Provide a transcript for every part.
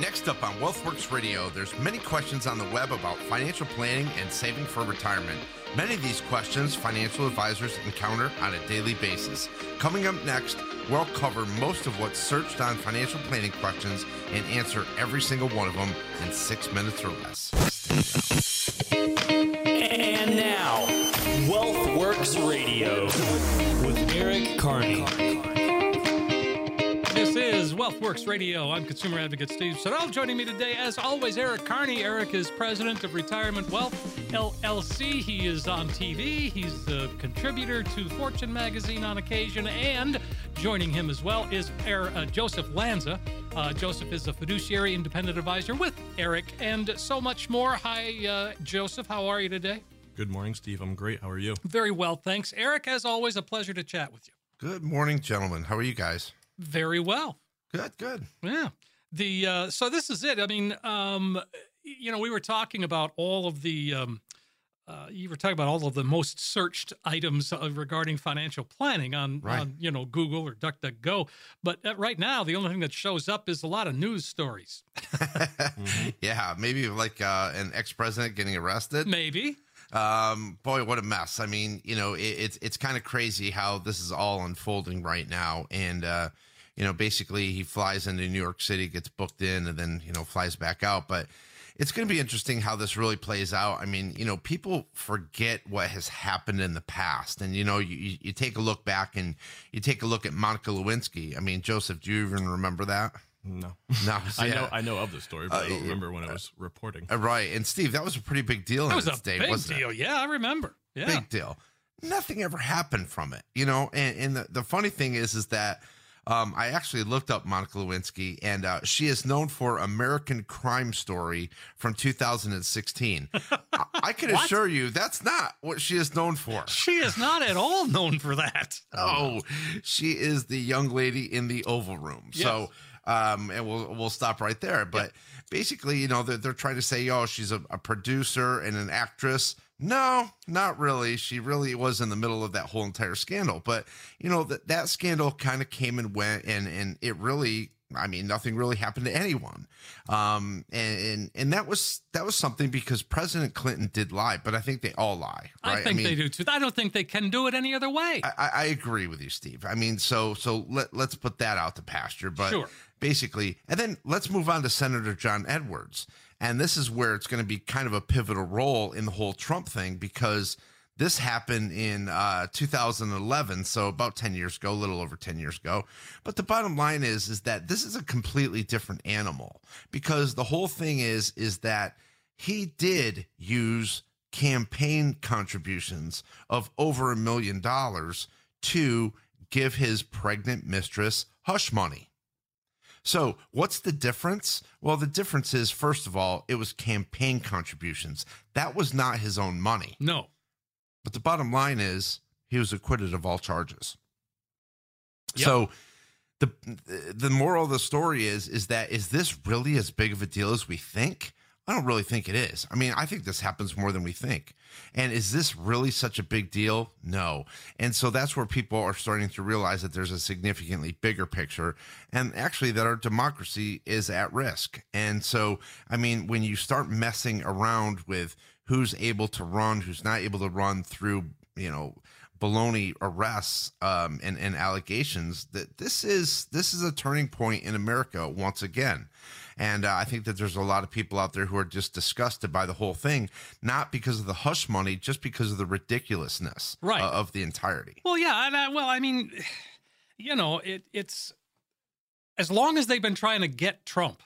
Next up on Wealthworx Radio, there's many questions on the web about financial planning and saving for retirement. Many of these questions financial advisors encounter on a daily basis. Coming up next, we'll cover most of what's searched on financial planning questions and answer every single one of them in six minutes or less. And now, Wealthworx Radio with Eric Kearney. This is Wealthworx Radio. I'm consumer advocate Steve Siddall. Joining me today, as always, Eric Kearney. Eric is president of Retirement Wealth LLC. He is on TV. He's a contributor to Fortune magazine on occasion. And joining him as well is er, uh, Joseph Lanza. Uh, Joseph is a fiduciary independent advisor with Eric and so much more. Hi, uh, Joseph. How are you today? Good morning, Steve. I'm great. How are you? Very well, thanks. Eric, as always, a pleasure to chat with you. Good morning, gentlemen. How are you guys? Very well. Good, good. Yeah. The uh, so this is it. I mean, um, you know, we were talking about all of the. Um, uh, you were talking about all of the most searched items uh, regarding financial planning on, Right. on you know Google or DuckDuckGo, but uh, right now the only thing that shows up is a lot of news stories. Yeah, maybe like uh, an ex-president getting arrested. Maybe Um, boy, what a mess. I mean, you know, it, it's it's kind of crazy how this is all unfolding right now. And uh, you know, basically, he flies into New York City, gets booked in, and then you know flies back out. But it's going to be interesting how this really plays out. I mean, you know, people forget what has happened in the past, and you know, you you- you take a look back and you take a look at Monica Lewinsky. I mean, Joseph, do you even remember that? No. No, I yeah. know I know of the story, but Uh, I don't remember when I was reporting. Uh, right. And Steve, that was a pretty big deal that in was a day, big wasn't it? deal. Yeah, I remember. Yeah, big deal. Nothing ever happened from it, you know. And, and the, the funny thing is, is that um, I actually looked up Monica Lewinsky, and uh, she is known for American Crime Story from 2016. I, I can assure you, that's not what she is known for. she is not at all known for that. Oh, she is the young lady in the Oval Room. So, um, and we'll we'll stop right there. But basically, you know, they're, they're trying to say, oh, she's a, a producer and an actress. No, not really. She really was in the middle of that whole entire scandal. But you know that that scandal kind of came and went, and and it really. I mean, nothing really happened to anyone, um, and, and and that was that was something because President Clinton did lie, but I think they all lie, right? I think mean, they do too. I don't think they can do it any other way. I, I agree with you, Steve. I mean, so so let let's put that out to pasture. But Sure. basically, and then let's move on to Senator John Edwards. And this is where it's going to be kind of a pivotal role in the whole Trump thing because this happened in uh, 2011, so about 10 years ago, a little over 10 years ago. But the bottom line is, is that this is a completely different animal because the whole thing is, is that he did use campaign contributions of over a million dollars to give his pregnant mistress hush money. So, what's the difference? Well, the difference is, first of all, it was campaign contributions. That was not his own money. no. But the bottom line is, he was acquitted of all charges. Yep. So, the the moral of the story is is that is this really as big of a deal as we think? I don't really think it is. I mean, I think this happens more than we think. And is this really such a big deal? No. And so that's where people are starting to realize that there's a significantly bigger picture and actually that our democracy is at risk. And so, I mean, when you start messing around with who's able to run, who's not able to run through, you know, baloney arrests um, and, and allegations that this is this is a turning point in America once again. And uh, I think that there's a lot of people out there who are just disgusted by the whole thing, not because of the hush money, just because of the ridiculousness Right. uh, of the entirety. Well, yeah, and I, well, I mean, you know, it, it's as long as they've been trying to get Trump.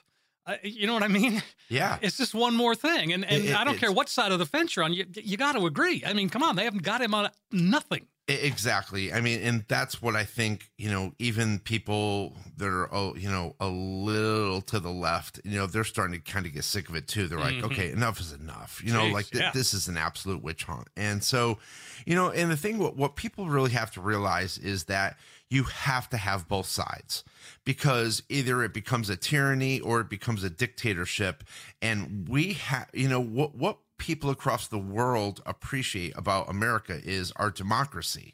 Uh, you know what I mean? Yeah. It's just one more thing, and and It- it- I don't care what side of the fence you're on. You you got to agree. I mean, come on, they haven't got him on nothing. Exactly. I mean, and that's what I think, you know, even people that are, oh, you know, a little to the left, you know, they're starting to kind of get sick of it too. They're like, okay, enough is enough. You know, Mm-hmm. Jeez, like th- yeah. this is an absolute witch hunt. And so, you know, and the thing, what, what people really have to realize is that you have to have both sides because either it becomes a tyranny or it becomes a dictatorship. And we have, you know, what, what, people across the world appreciate about America is our democracy.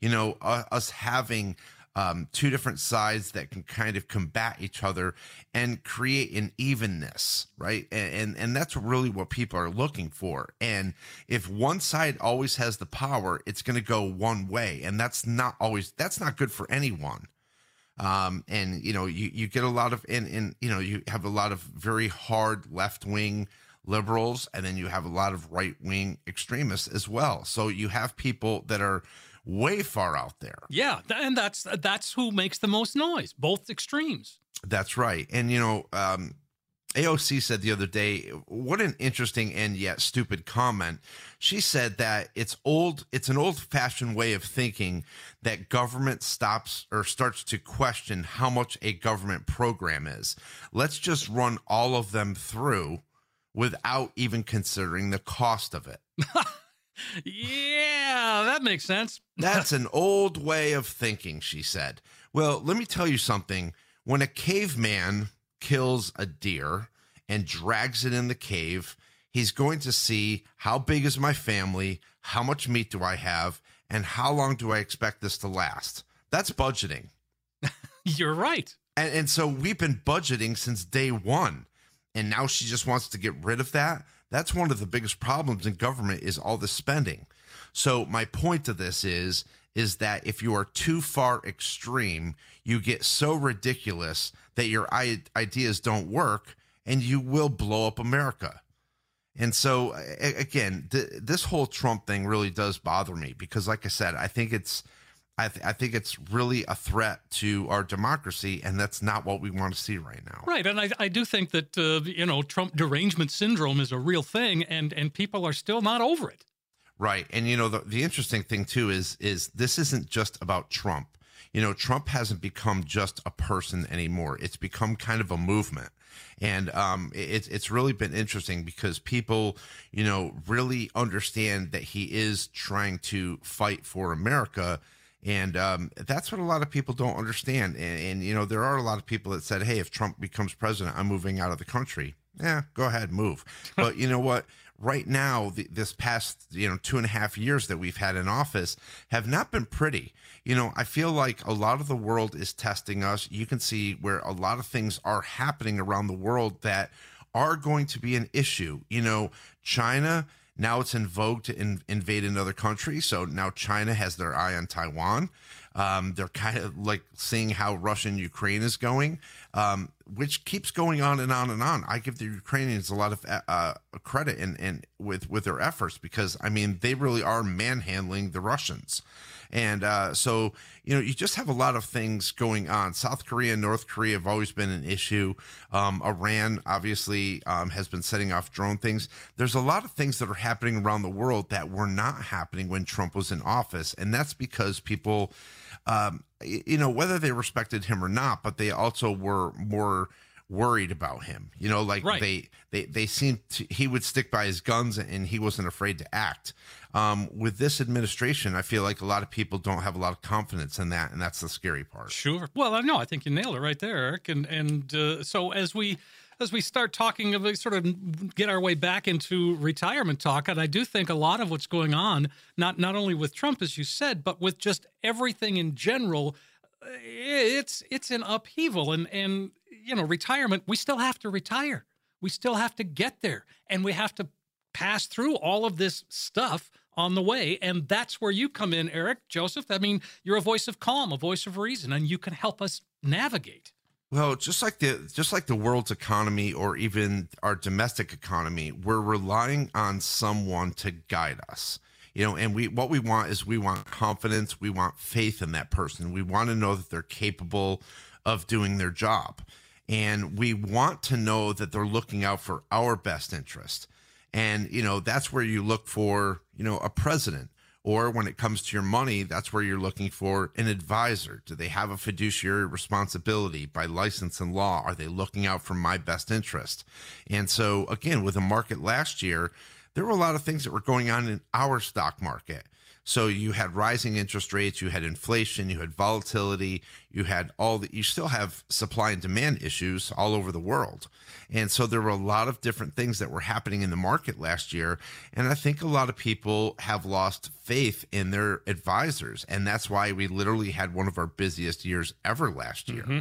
You know, uh, us having um, two different sides that can kind of combat each other and create an evenness, right? And, and and that's really what people are looking for. And if one side always has the power, it's going to go one way, and that's not always that's not good for anyone. Um, and you know, you you get a lot of and and you know, you have a lot of very hard left wing liberals, and then you have a lot of right wing extremists as well. So you have people that are way far out there. Yeah, and that's that's who makes the most noise. Both extremes. That's right. And you know, um, AOC said the other day, what an interesting and yet stupid comment. She said that it's old, it's an old fashioned way of thinking that government stops or starts to question how much a government program is. Let's just run all of them through without even considering the cost of it. Yeah, that makes sense. That's an old way of thinking, she said. Well, let me tell you something. When a caveman kills a deer and drags it in the cave, he's going to see how big is my family, how much meat do I have, and how long do I expect this to last. That's budgeting. You're right. And, and so we've been budgeting since day one. And now she just wants to get rid of that. That's one of the biggest problems in government is all the spending. So my point to this is is that if you are too far extreme, you get so ridiculous that your ideas don't work and you will blow up America. And so again, th- this whole Trump thing really does bother me because like I said, I think it's I, th- I think it's really a threat to our democracy, and that's not what we want to see right now. Right, and I, I do think that uh, you know Trump derangement syndrome is a real thing, and and people are still not over it. Right. And you know the, the interesting thing too is is this isn't just about Trump. You know, Trump hasn't become just a person anymore. It's become kind of a movement. And um, it's it's really been interesting because people, you know, really understand that he is trying to fight for America, and um, that's what a lot of people don't understand. And, and you know, there are a lot of people that said, "Hey, if Trump becomes president, I'm moving out of the country." Yeah, go ahead, move. but you know what? right now, the, this past you know two and a half years that we've had in office have not been pretty. You know, I feel like a lot of the world is testing us. You can see where a lot of things are happening around the world that are going to be an issue. You know, China now it's in vogue to in, invade another country. So now China has their eye on Taiwan. Um, they're kind of like seeing how Russia and Ukraine is going, um, which keeps going on and on and on. I give the Ukrainians a lot of uh, credit in, in with with their efforts because I mean they really are manhandling the Russians. And uh, so, you know, you just have a lot of things going on. South Korea and North Korea have always been an issue. Um, Iran obviously um, has been setting off drone things. There's a lot of things that are happening around the world that were not happening when Trump was in office. And that's because people, um, you know, whether they respected him or not, but they also were more worried about him. You know, like right. they they they seemed to, he would stick by his guns and he wasn't afraid to act. Um, with this administration, I feel like a lot of people don't have a lot of confidence in that, and that's the scary part. Sure. Well, I know. I think you nailed it right there, Eric. And and uh, so as we as we start talking of sort of get our way back into retirement talk, and I do think a lot of what's going on, not not only with Trump as you said, but with just everything in general, it's it's an upheaval. And and you know, retirement, we still have to retire. We still have to get there, and we have to pass through all of this stuff on the way. And that's where you come in, Eric, Joseph. I mean, you're a voice of calm, a voice of reason, and you can help us navigate. Well, just like the just like the world's economy or even our domestic economy, we're relying on someone to guide us. You know, and we what we want is we want confidence, we want faith in that person. We want to know that they're capable of doing their job. And we want to know that they're looking out for our best interest. And, you know, that's where you look for, you know, a president. Or when it comes to your money, that's where you're looking for an advisor. Do they have a fiduciary responsibility by license and law? Are they looking out for my best interest? And so, again, with the market last year, there were a lot of things that were going on in our stock market. So you had rising interest rates, you had inflation, you had volatility, you had all the, you still have supply and demand issues all over the world. And so there were a lot of different things that were happening in the market last year. And I think a lot of people have lost faith in their advisors. And that's why we literally had one of our busiest years ever last year. Mm-hmm.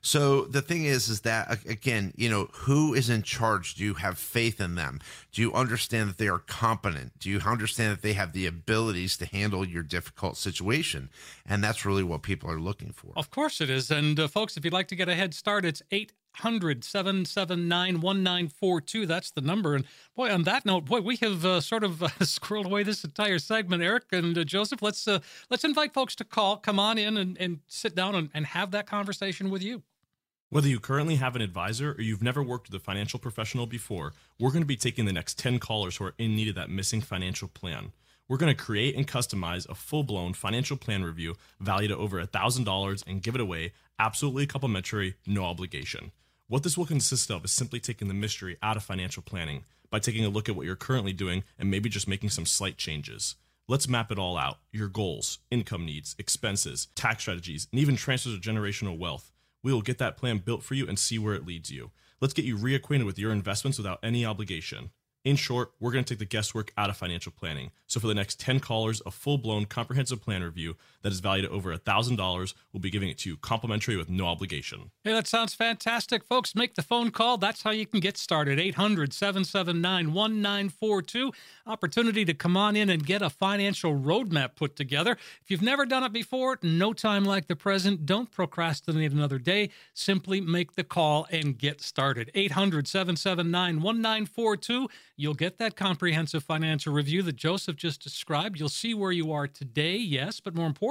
So the thing is, is that again, you know, who is in charge? Do you have faith in them? Do you understand that they are competent? Do you understand that they have the abilities to handle your difficult situation? And that's really what people are looking for. Of course it is. And uh, folks, if you'd like to get a head start, it's 800 779 1942. That's the number. And boy, on that note, boy, we have uh, sort of uh, squirreled away this entire segment. Eric and uh, Joseph, let's uh, let's invite folks to call, come on in and, and sit down and, and have that conversation with you. Whether you currently have an advisor or you've never worked with a financial professional before, we're going to be taking the next 10 callers who are in need of that missing financial plan. We're going to create and customize a full blown financial plan review valued at over $1,000 and give it away absolutely complimentary, no obligation. What this will consist of is simply taking the mystery out of financial planning by taking a look at what you're currently doing and maybe just making some slight changes. Let's map it all out your goals, income needs, expenses, tax strategies, and even transfers of generational wealth. We will get that plan built for you and see where it leads you. Let's get you reacquainted with your investments without any obligation. In short, we're going to take the guesswork out of financial planning. So, for the next 10 callers, a full blown comprehensive plan review that is valued at over $1,000, we'll be giving it to you complimentary with no obligation. Hey, that sounds fantastic, folks. Make the phone call. That's how you can get started. 800 779 1942. Opportunity to come on in and get a financial roadmap put together. If you've never done it before, no time like the present. Don't procrastinate another day. Simply make the call and get started. 800 779 1942. You'll get that comprehensive financial review that Joseph just described. You'll see where you are today, yes, but more importantly,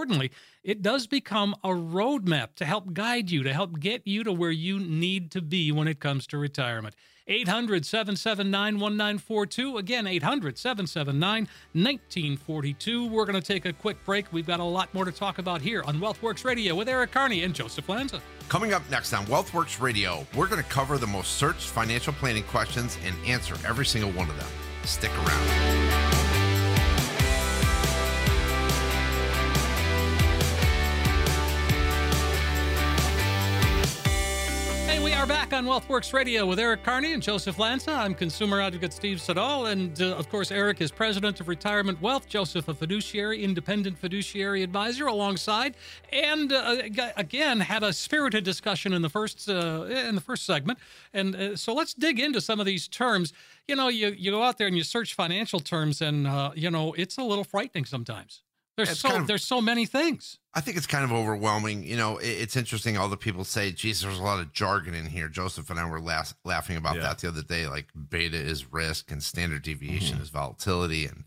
it does become a roadmap to help guide you, to help get you to where you need to be when it comes to retirement. 800 779 1942. Again, 800 779 1942. We're going to take a quick break. We've got a lot more to talk about here on Wealthworx Radio with Eric Kearney and Joseph Lanza. Coming up next on Wealthworx Radio, we're going to cover the most searched financial planning questions and answer every single one of them. Stick around. On Wealthworx Radio with Eric Kearney and Joseph Lanza. I'm consumer advocate Steve Siddall, and uh, of course, Eric is president of Retirement Wealth. Joseph, a fiduciary, independent fiduciary advisor, alongside, and uh, again had a spirited discussion in the first uh, in the first segment. And uh, so let's dig into some of these terms. You know, you you go out there and you search financial terms, and uh, you know it's a little frightening sometimes. There's It's so kind of- there's so many things. I think it's kind of overwhelming. You know, it, it's interesting. All the people say, geez, there's a lot of jargon in here. Joseph and I were laugh, laughing about Yeah. that the other day. Like beta is risk and standard deviation Mm-hmm. is volatility and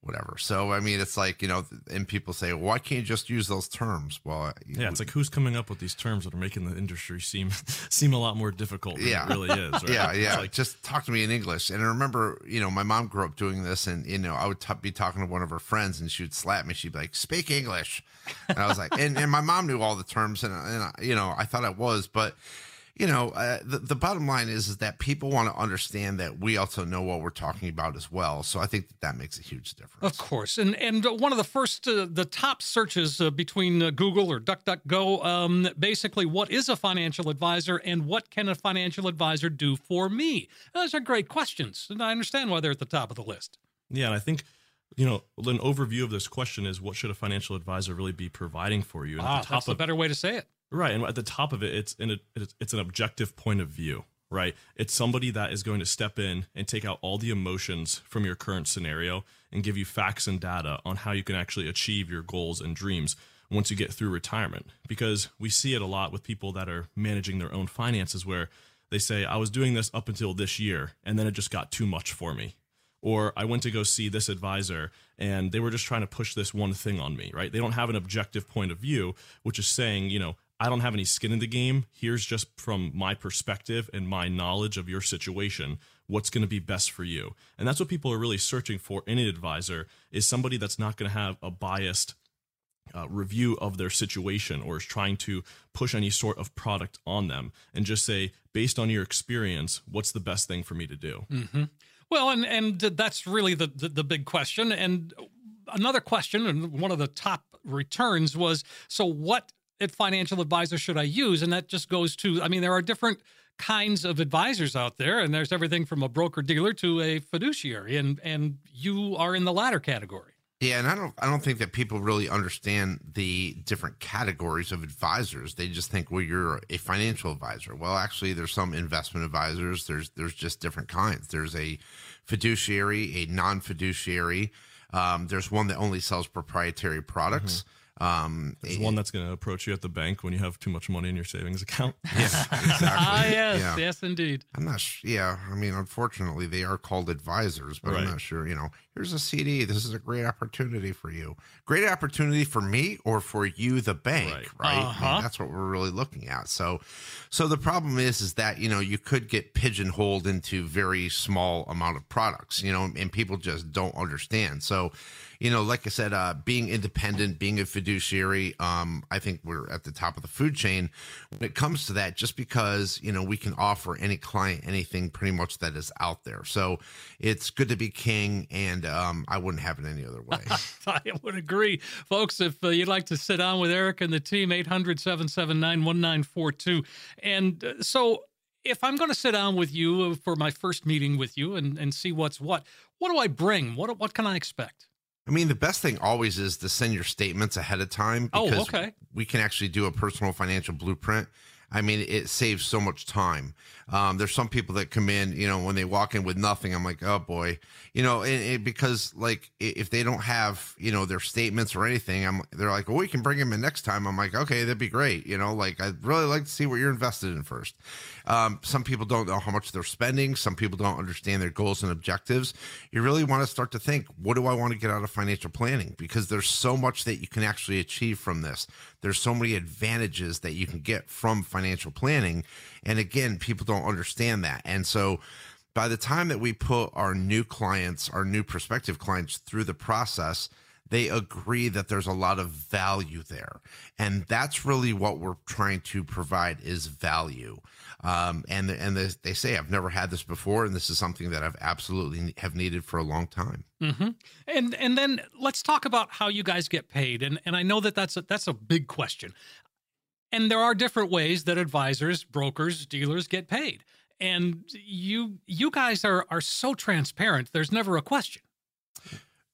whatever. So, I mean, it's like, you know, and people say, well, why can't you just use those terms? Well, Yeah, it's like who's coming up with these terms that are making the industry seem seem a lot more difficult than Yeah. it really is. Right? yeah, yeah. like, just talk to me in English. And I remember, you know, my mom grew up doing this, and you know, I would t- be talking to one of her friends, and she would slap me. She'd be like, "Speak English," and I was like, and, and my mom knew all the terms, and, and I- you know, I thought I was, but you know, uh, the the bottom line is is that people want to understand that we also know what we're talking about as well. So I think that that makes a huge difference. Of course, and and one of the first, uh, the top searches uh, between uh, Google or DuckDuckGo, um, basically, what is a financial advisor and what can a financial advisor do for me? Those are great questions, and I understand why they're at the top of the list. Yeah, and I think you know an overview of this question is what should a financial advisor really be providing for you? And Ah, at the top that's a better way to say it. Right, and at the top of it, it's in a, it's it's an objective point of view. Right, it's somebody that is going to step in and take out all the emotions from your current scenario and give you facts and data on how you can actually achieve your goals and dreams once you get through retirement. Because we see it a lot with people that are managing their own finances, where they say, "I was doing this up until this year, and then it just got too much for me." or I went to go see this advisor and they were just trying to push this one thing on me, right? They don't have an objective point of view, which is saying, you know, I don't have any skin in the game. Here's just from my perspective and my knowledge of your situation, what's going to be best for you. And that's what people are really searching for in an advisor is somebody that's not going to have a biased uh, review of their situation or is trying to push any sort of product on them and just say, based on your experience, what's the best thing for me to do? Well, and and that's really the the, the big question. And another question, and one of the top returns was so what financial advisor should I use? And that just goes to, I mean, there are different kinds of advisors out there, and there's everything from a broker dealer to a fiduciary, and and you are in the latter category. Yeah, and I don't I don't think that people really understand the different categories of advisors. They just think, well, you're a financial advisor. Well, actually there's some investment advisors. There's there's just different kinds. There's a fiduciary, a non-fiduciary. Um, there's one that only sells proprietary products. Mm-hmm. Um, There's one that's going to approach you at the bank when you have too much money in your savings account. Yeah, exactly. ah, yes, yeah. yes, indeed. I'm not. Sh- yeah, I mean, unfortunately, they are called advisors, but right. I'm not sure. You know, here's a CD. This is a great opportunity for you. Great opportunity for me or for you, the bank, right? right? Uh-huh. I mean, that's what we're really looking at. So, so the problem is, is that you know you could get pigeonholed into very small amount of products, you know, and people just don't understand. So you know, like I said, uh, being independent, being a fiduciary, um, I think we're at the top of the food chain when it comes to that, just because, you know, we can offer any client anything pretty much that is out there. So it's good to be king, and um, I wouldn't have it any other way. I would agree. Folks, if uh, you'd like to sit down with Eric and the team, 800 779 1942. And uh, so if I'm going to sit down with you for my first meeting with you and, and see what's what, what do I bring? What, what can I expect? I mean, the best thing always is to send your statements ahead of time oh, because oh, okay. we can actually do a personal financial blueprint. I mean, it saves so much time. Um, there's some people that come in, you know, when they walk in with nothing, I'm like, oh boy, you know, and, and because like if they don't have, you know, their statements or anything, I'm they're like, well, we can bring them in next time. I'm like, okay, that'd be great. You know, like I'd really like to see what you're invested in first. Um, some people don't know how much they're spending. Some people don't understand their goals and objectives. You really want to start to think, what do I want to get out of financial planning? Because there's so much that you can actually achieve from this. There's so many advantages that you can get from financial planning. And again, people don't understand that. And so by the time that we put our new clients, our new prospective clients through the process, they agree that there's a lot of value there and that's really what we're trying to provide is value um, and the, and the, they say I've never had this before, and this is something that I've absolutely have needed for a long time. Mm-hmm. And and then let's talk about how you guys get paid. And and I know that that's a, that's a big question. And there are different ways that advisors, brokers, dealers get paid. And you you guys are are so transparent. There's never a question.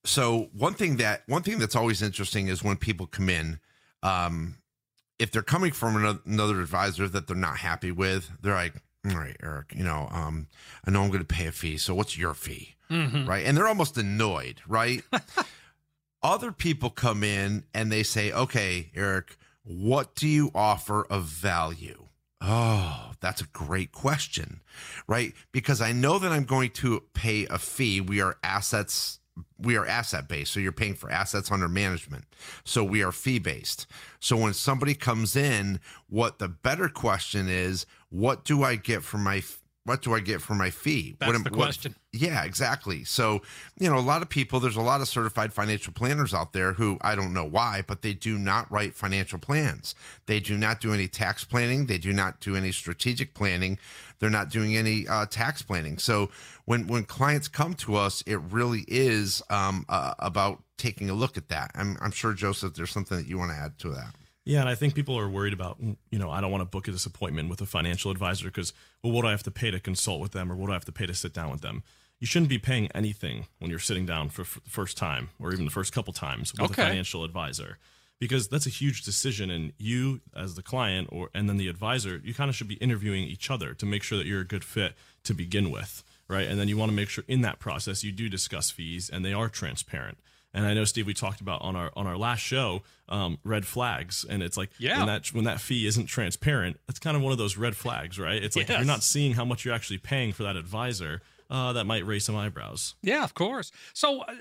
So one thing that one thing that's always interesting is when people come in. Um, if they're coming from another advisor that they're not happy with, they're like, all right, Eric, you know, um, I know I'm going to pay a fee. So what's your fee? Mm-hmm. Right. And they're almost annoyed, right? Other people come in and they say, okay, Eric, what do you offer of value? Oh, that's a great question, right? Because I know that I'm going to pay a fee. We are assets we are asset based. So you're paying for assets under management. So we are fee based. So when somebody comes in, what the better question is, what do I get for my what do I get for my fee? That's what, the question. What, yeah, exactly. So, you know, a lot of people, there's a lot of certified financial planners out there who I don't know why, but they do not write financial plans. They do not do any tax planning. They do not do any strategic planning. They're not doing any uh, tax planning. So when when clients come to us, it really is um, uh, about taking a look at that. I'm, I'm sure Joseph, there's something that you want to add to that. Yeah, and I think people are worried about, mm, you know, I don't want to book a disappointment with a financial advisor because, well, what do I have to pay to consult with them or what do I have to pay to sit down with them? You shouldn't be paying anything when you're sitting down for, for the first time or even the first couple times with okay. a financial advisor because that's a huge decision and you as the client or and then the advisor you kind of should be interviewing each other to make sure that you're a good fit to begin with right and then you want to make sure in that process you do discuss fees and they are transparent and I know Steve, we talked about on our on our last show, um, red flags, and it's like yeah. when that when that fee isn't transparent, it's kind of one of those red flags, right? It's like yes. you're not seeing how much you're actually paying for that advisor. Uh, that might raise some eyebrows. Yeah, of course. So, uh,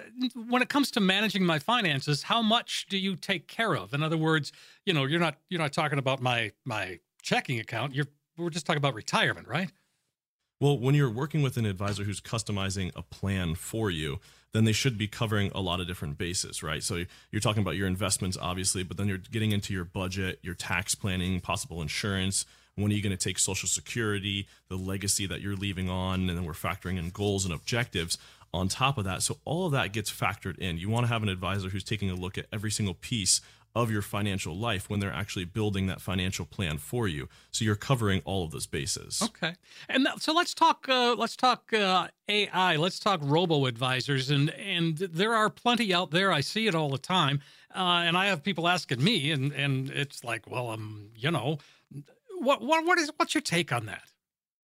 when it comes to managing my finances, how much do you take care of? In other words, you know, you're not you're not talking about my my checking account. You're we're just talking about retirement, right? Well, when you're working with an advisor who's customizing a plan for you, then they should be covering a lot of different bases, right? So you're talking about your investments, obviously, but then you're getting into your budget, your tax planning, possible insurance. When are you going to take Social Security, the legacy that you're leaving on, and then we're factoring in goals and objectives. on top of that. So all of that gets factored in. You want to have an advisor who's taking a look at every single piece of your financial life when they're actually building that financial plan for you. So you're covering all of those bases. Okay, and that, so let's talk. Uh, let's talk uh, AI. Let's talk robo advisors, and and there are plenty out there. I see it all the time, uh, and I have people asking me, and and it's like, well, um, you know, what what what is what's your take on that?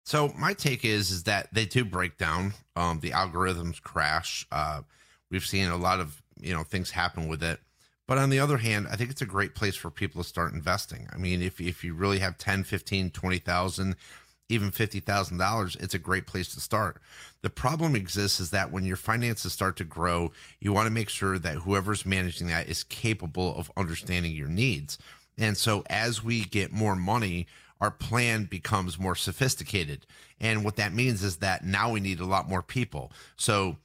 So my take is is that they do break down. Um, the algorithms crash. Uh, we've seen a lot of you know things happen with it. But on the other hand, I think it's a great place for people to start investing. I mean, if if you really have 10, 15, 20,000, even $50,000, it's a great place to start. The problem exists is that when your finances start to grow, you want to make sure that whoever's managing that is capable of understanding your needs. And so as we get more money, our plan becomes more sophisticated. And what that means is that now we need a lot more people. So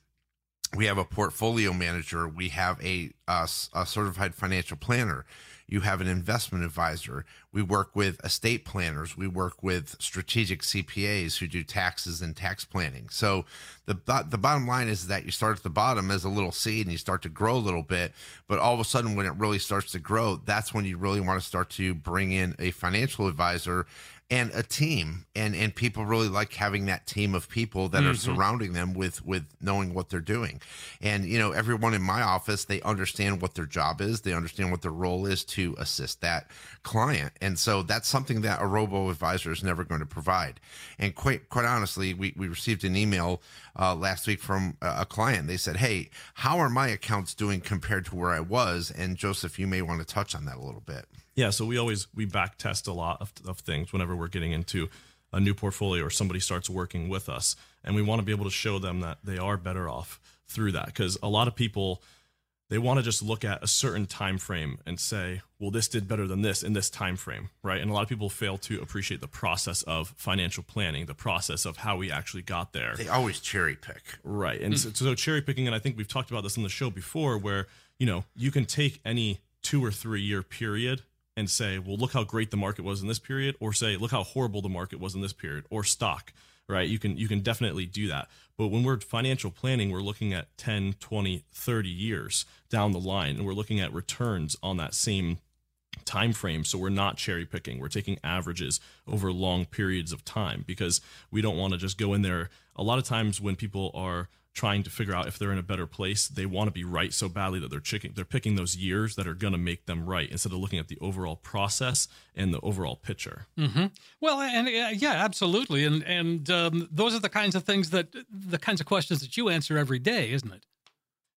we have a portfolio manager, we have a, a, a, certified financial planner, you have an investment advisor. We work with estate planners, we work with strategic CPAs who do taxes and tax planning. So the the bottom line is that you start at the bottom as a little seed and you start to grow a little bit, but all of a sudden when it really starts to grow, that's when you really want to start to bring in a financial advisor and a team and and people really like having that team of people that mm-hmm. are surrounding them with with knowing what they're doing. And you know everyone in my office they understand what their job is. They understand what their role is to assist that client. And so that's something that a robo advisor is never going to provide. And quite quite honestly we, we received an email uh, last week from a client. They said hey how are my accounts doing compared to where i was? And joseph you may want to touch on that a little bit yeah, so we always we back test a lot of, of things whenever we're getting into a new portfolio or somebody starts working with us, and we want to be able to show them that they are better off through that because a lot of people they want to just look at a certain time frame and say, "Well, this did better than this in this time frame," right? And a lot of people fail to appreciate the process of financial planning, the process of how we actually got there. They always cherry pick, right? And mm. so, so cherry picking, and I think we've talked about this on the show before, where you know you can take any two or three year period and say, well, look how great the market was in this period, or say, look how horrible the market was in this period, or stock, right? You can you can definitely do that. But when we're financial planning, we're looking at 10, 20, 30 years down the line, and we're looking at returns on that same time frame so we're not cherry picking we're taking averages over long periods of time because we don't want to just go in there a lot of times when people are trying to figure out if they're in a better place. They want to be right so badly that they're checking, they're picking those years that are going to make them right instead of looking at the overall process and the overall picture. Mm-hmm. Well, and uh, yeah, absolutely, and and um, those are the kinds of things that the kinds of questions that you answer every day, isn't it?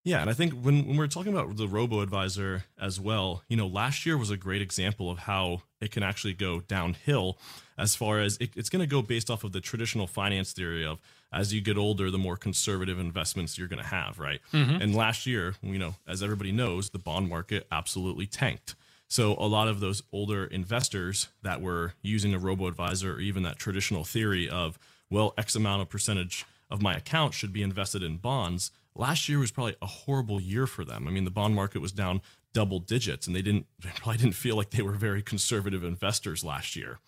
Yeah, and I think when, when we're talking about the robo advisor as well, you know, last year was a great example of how it can actually go downhill as far as it, it's going to go based off of the traditional finance theory of as you get older, the more conservative investments you're going to have, right? Mm-hmm. And last year, you know, as everybody knows, the bond market absolutely tanked. So a lot of those older investors that were using a robo advisor or even that traditional theory of, well, X amount of percentage of my account should be invested in bonds. Last year was probably a horrible year for them. I mean, the bond market was down double digits and they didn't they probably didn't feel like they were very conservative investors last year.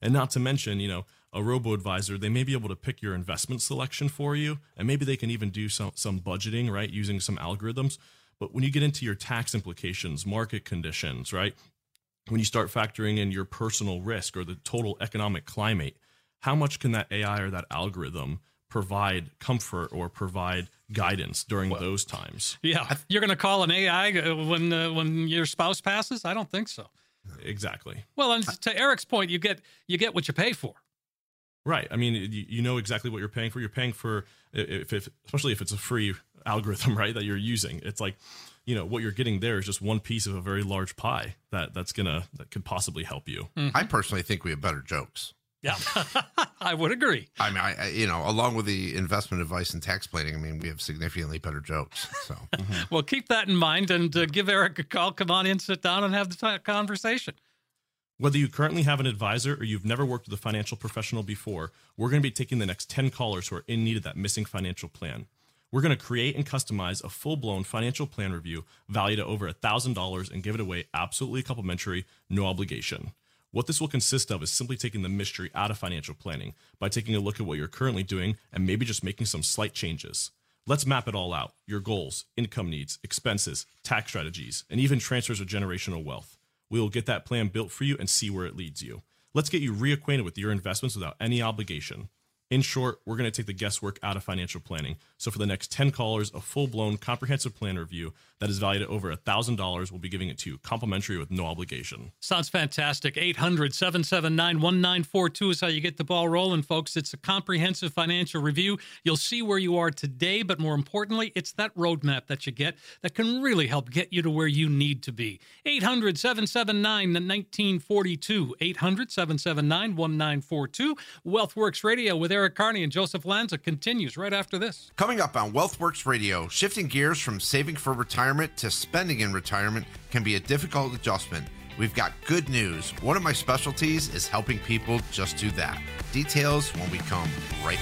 And not to mention, you know, a robo advisor, they may be able to pick your investment selection for you, and maybe they can even do some some budgeting, right, using some algorithms. But when you get into your tax implications, market conditions, right, when you start factoring in your personal risk or the total economic climate, how much can that AI or that algorithm provide comfort or provide guidance during well, those times? Yeah, you're going to call an AI uh, when uh, when your spouse passes? I don't think so. Exactly. Well, and to Eric's point, you get you get what you pay for. Right. I mean, you, you know exactly what you're paying for. You're paying for if, if especially if it's a free algorithm, right? That you're using. It's like, you know, what you're getting there is just one piece of a very large pie that that's gonna that could possibly help you. Mm-hmm. I personally think we have better jokes. Yeah, I would agree. I mean, I, I, you know, along with the investment advice and tax planning, I mean, we have significantly better jokes. So, mm-hmm. well, keep that in mind and uh, give Eric a call. Come on in, sit down, and have the t- conversation. Whether you currently have an advisor or you've never worked with a financial professional before, we're going to be taking the next 10 callers who are in need of that missing financial plan. We're going to create and customize a full blown financial plan review valued at over $1,000 and give it away absolutely complimentary, no obligation. What this will consist of is simply taking the mystery out of financial planning by taking a look at what you're currently doing and maybe just making some slight changes. Let's map it all out your goals, income needs, expenses, tax strategies, and even transfers of generational wealth. We will get that plan built for you and see where it leads you. Let's get you reacquainted with your investments without any obligation. In short, we're going to take the guesswork out of financial planning. So for the next 10 callers, a full-blown comprehensive plan review that is valued at over $1,000 will be giving it to you complimentary with no obligation. Sounds fantastic. 800 779 1942 is how you get the ball rolling, folks. It's a comprehensive financial review. You'll see where you are today, but more importantly, it's that roadmap that you get that can really help get you to where you need to be. 800 779 1942. 800 779 1942. Wealthworx Radio with Eric Kearney and Joseph Lanza continues right after this. Coming up on Wealthworx Radio, shifting gears from saving for retirement to spending in retirement can be a difficult adjustment. We've got good news. One of my specialties is helping people just do that. Details when we come right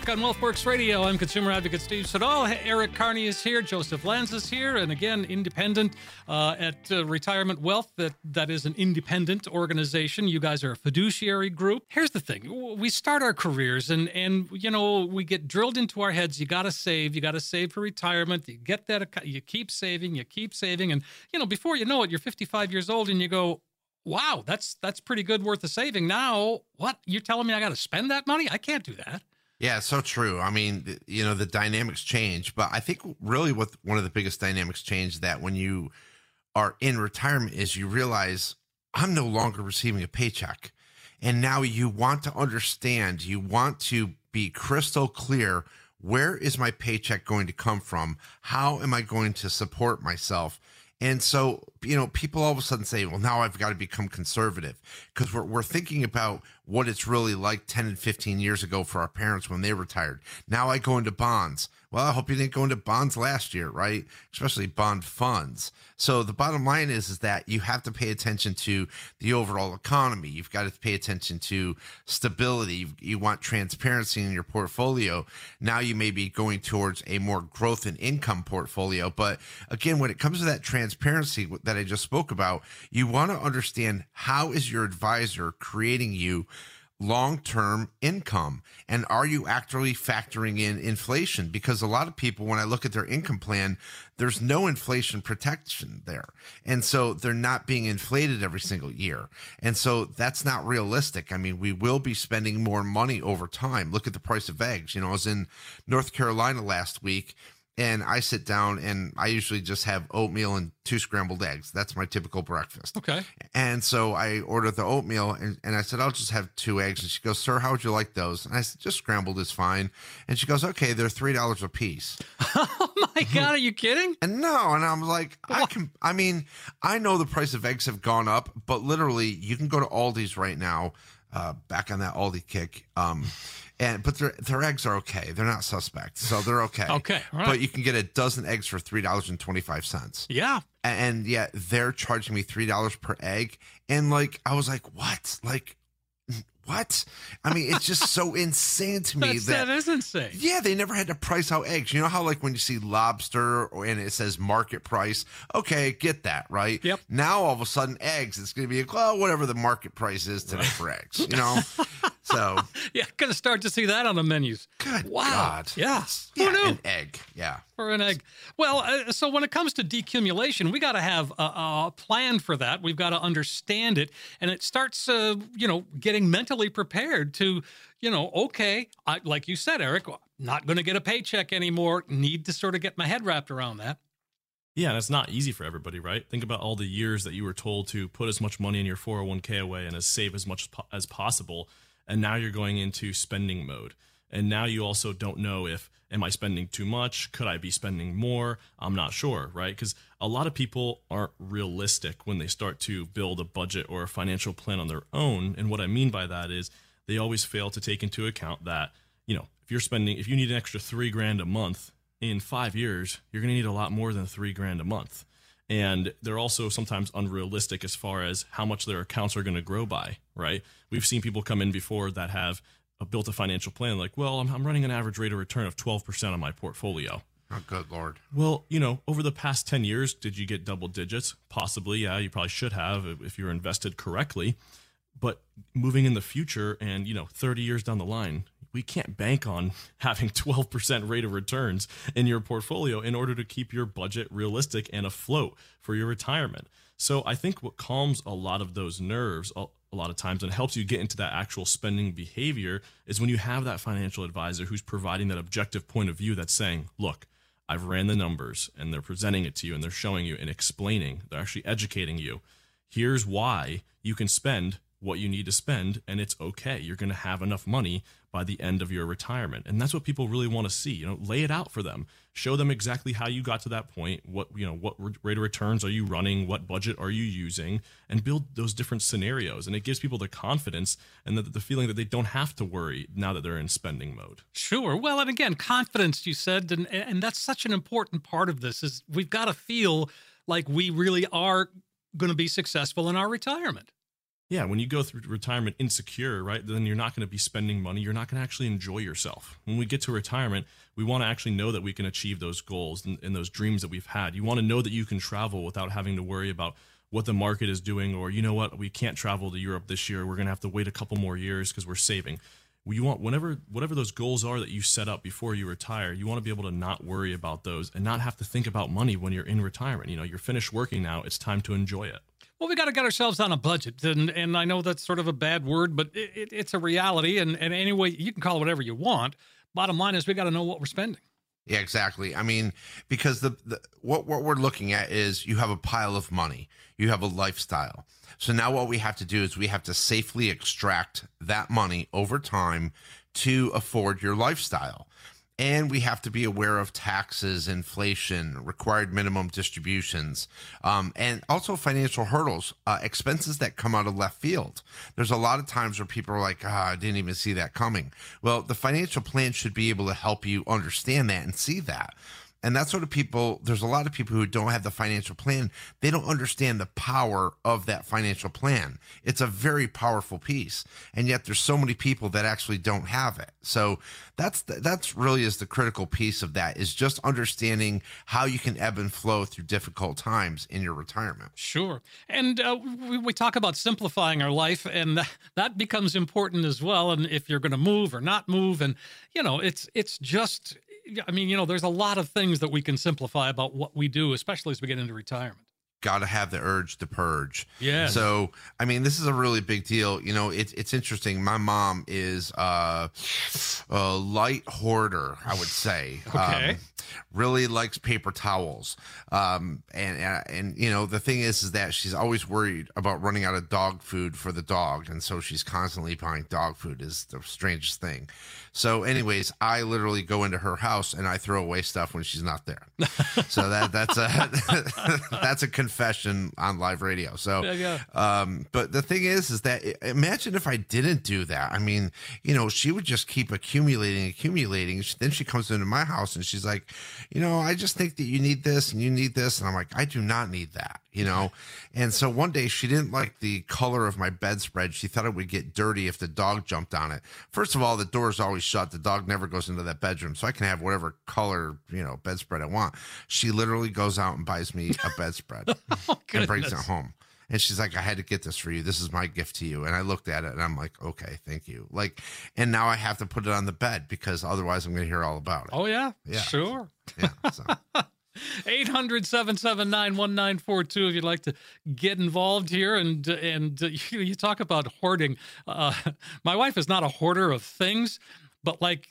back. On Wealthworx Radio. I'm consumer advocate Steve Siddall. Eric Kearney is here. Joseph Lanz is here. And again, independent uh, at uh, Retirement Wealth. That That is an independent organization. You guys are a fiduciary group. Here's the thing. We start our careers and, and you know, we get drilled into our heads. You got to save. You got to save for retirement. You get that. You keep saving. You keep saving. And, you know, before you know it, you're 55 years old and you go, wow, that's that's pretty good worth of saving. Now, what? You're telling me I got to spend that money? I can't do that. Yeah, so true. I mean, you know, the dynamics change, but I think really what one of the biggest dynamics change that when you are in retirement is you realize I'm no longer receiving a paycheck. And now you want to understand, you want to be crystal clear where is my paycheck going to come from? How am I going to support myself? And so, you know, people all of a sudden say, well, now I've got to become conservative because we're, we're thinking about what it's really like 10 and 15 years ago for our parents when they retired. Now I go into bonds. Well, I hope you didn't go into bonds last year, right? Especially bond funds. So the bottom line is, is that you have to pay attention to the overall economy. You've got to pay attention to stability. You, want transparency in your portfolio. Now you may be going towards a more growth and income portfolio. But again, when it comes to that transparency that I just spoke about, you want to understand how is your advisor creating you long-term income? And are you actually factoring in inflation? Because a lot of people when i look at their income plan there's no inflation protection there. And so they're not being inflated every single year. And so that's not realistic. I mean we will be spending more money over time. Look at the price of eggs. You know i was in north carolina last week and I sit down and I usually just have oatmeal and two scrambled eggs. That's my typical breakfast. Okay. And so I ordered the oatmeal and, and I said, I'll just have two eggs. And she goes, Sir, how would you like those? And I said, Just scrambled is fine. And she goes, Okay, they're $3 a piece. Oh my God, are you kidding? And no, and I'm like, I can, I mean, I know the price of eggs have gone up, but literally you can go to Aldi's right now, uh, back on that Aldi kick. Um, and, but their, their eggs are okay. They're not suspect. So they're okay. Okay, right. But you can get a dozen eggs for $3.25 Yeah. and yet they're charging me three dollars per egg and like i was like what like what i mean it's just so insane to me that that is insane. yeah they never had to price out eggs you know how like when you see lobster or and it says market price okay get that right Yep. now all of a sudden eggs it's going to be like well whatever the market price is today for eggs you know so Yeah, gonna start to see that on the menus. good Wow. god Yeah. yeah Who knew? an egg yeah For an egg. Well, uh, so when it comes to decumulation, we got to have a, a plan for that. We've got to understand it, and it starts, uh, you know, getting mentally prepared to, you know, okay, I, like you said, Eric, not going to get a paycheck anymore. Need to sort of get my head wrapped around that. Yeah, and it's not easy for everybody, right? Think about all the years that you were told to put as much money in your 401k away and as save as much as possible, and now you're going into spending mode. And now you also don't know if am I spending too much? Could I be spending more? I'm not sure, right? Cuz a lot of people aren't realistic when they start to build a budget or a financial plan on their own, and what I mean by that is they always fail to take into account that, you know, if you're spending if you need an extra 3 grand a month in 5 years, you're going to need a lot more than 3 grand a month and they're also sometimes unrealistic as far as how much their accounts are going to grow by right we've seen people come in before that have built a financial plan like well I'm, I'm running an average rate of return of 12% on my portfolio Oh, good lord. Well, you know, over the past 10 years, did you get double digits? Possibly, yeah, you probably should have if if you were invested correctly. But moving in the future and, you know, 30 years down the line, we can't bank on having 12% rate of returns in your portfolio in order to keep your budget realistic and afloat for your retirement. So I think what calms a lot of those nerves a, a lot of times and helps you get into that actual spending behavior is when you have that financial advisor who's providing that objective point of view that's saying, look, I've ran the numbers and they're presenting it to you and they're showing you and explaining, they're actually educating you. Here's why you can spend what you need to spend and it's okay. You're going to have enough money by the end of your retirement. And that's what people really want to see. You know, lay it out for them. Show them exactly how you got to that point. What, you know, what rate of returns are you running? What budget are you using? And build those different scenarios. And it gives people the confidence and the, the feeling that they don't have to worry now that they're in spending mode. Sure. Well, and again, confidence, you said, and, and that's such an important part of this is we've got to feel like we really are going to be successful in our retirement. Yeah, when you go through retirement insecure, right, then you're not going to be spending money. You're not going to actually enjoy yourself. When we get to retirement, we want to actually know that we can achieve those goals and, and those dreams that we've had. You want to know that you can travel without having to worry about what the market is doing, or you know what, we can't travel to Europe this year. We're going to have to wait a couple more years because we're saving. You want whenever whatever those goals are that you set up before you retire, you want to be able to not worry about those and not have to think about money when you're in retirement. You know, you're finished working now. It's time to enjoy it. Well, we got to get ourselves on a budget, and and I know that's sort of a bad word, but it, it, it's a reality. And and anyway, you can call it whatever you want. Bottom line is, we got to know what we're spending. Yeah, exactly. I mean, because the, the what what we're looking at is you have a pile of money, you have a lifestyle. So now what we have to do is we have to safely extract that money over time to afford your lifestyle. And we have to be aware of taxes, inflation, required minimum distributions, um, and also financial hurdles, uh, expenses that come out of left field. There's a lot of times where people are like, ah, I didn't even see that coming. Well, the financial plan should be able to help you understand that and see that. And that's sort of people, there's a lot of people who don't have the financial plan. They don't understand the power of that financial plan. It's a very powerful piece. And yet there's so many people that actually don't have it. So that's, that's really is the critical piece of that is just understanding how you can ebb and flow through difficult times in your retirement. Sure. And uh, we, we talk about simplifying our life and that becomes important as well. And if you're going to move or not move and, you know, it's, it's just, I mean, you know, there's a lot of things that we can simplify about what we do, especially as we get into retirement. Got to have the urge to purge. Yeah. So, I mean, this is a really big deal. You know, it's it's interesting. My mom is uh, a light hoarder, I would say. Okay. Um, really likes paper towels. Um, and, and and you know, the thing is, is that she's always worried about running out of dog food for the dog, and so she's constantly buying dog food. Is the strangest thing. So, anyways, I literally go into her house and I throw away stuff when she's not there. so that that's a that's a confession on live radio. So, Yeah, um, but the thing is, is that imagine if I didn't do that. I mean, you know, she would just keep accumulating, accumulating. Then she comes into my house and she's like, you know, I just think that you need this and you need this, and I'm like, I do not need that, you know. And so one day she didn't like the color of my bedspread. She thought it would get dirty if the dog jumped on it. First of all, the door is always shut. The dog never goes into that bedroom, so I can have whatever color you know bedspread I want. She literally goes out and buys me a bedspread oh, and brings it home. And she's like, I had to get this for you. This is my gift to you. And I looked at it and I'm like, okay, thank you. Like, and now I have to put it on the bed because otherwise I'm going to hear all about it. Oh, yeah? Yeah. Sure. Yeah. So. 800 779 1942 if you'd like to get involved here. And and uh, you, you talk about hoarding. Uh, my wife is not a hoarder of things, but like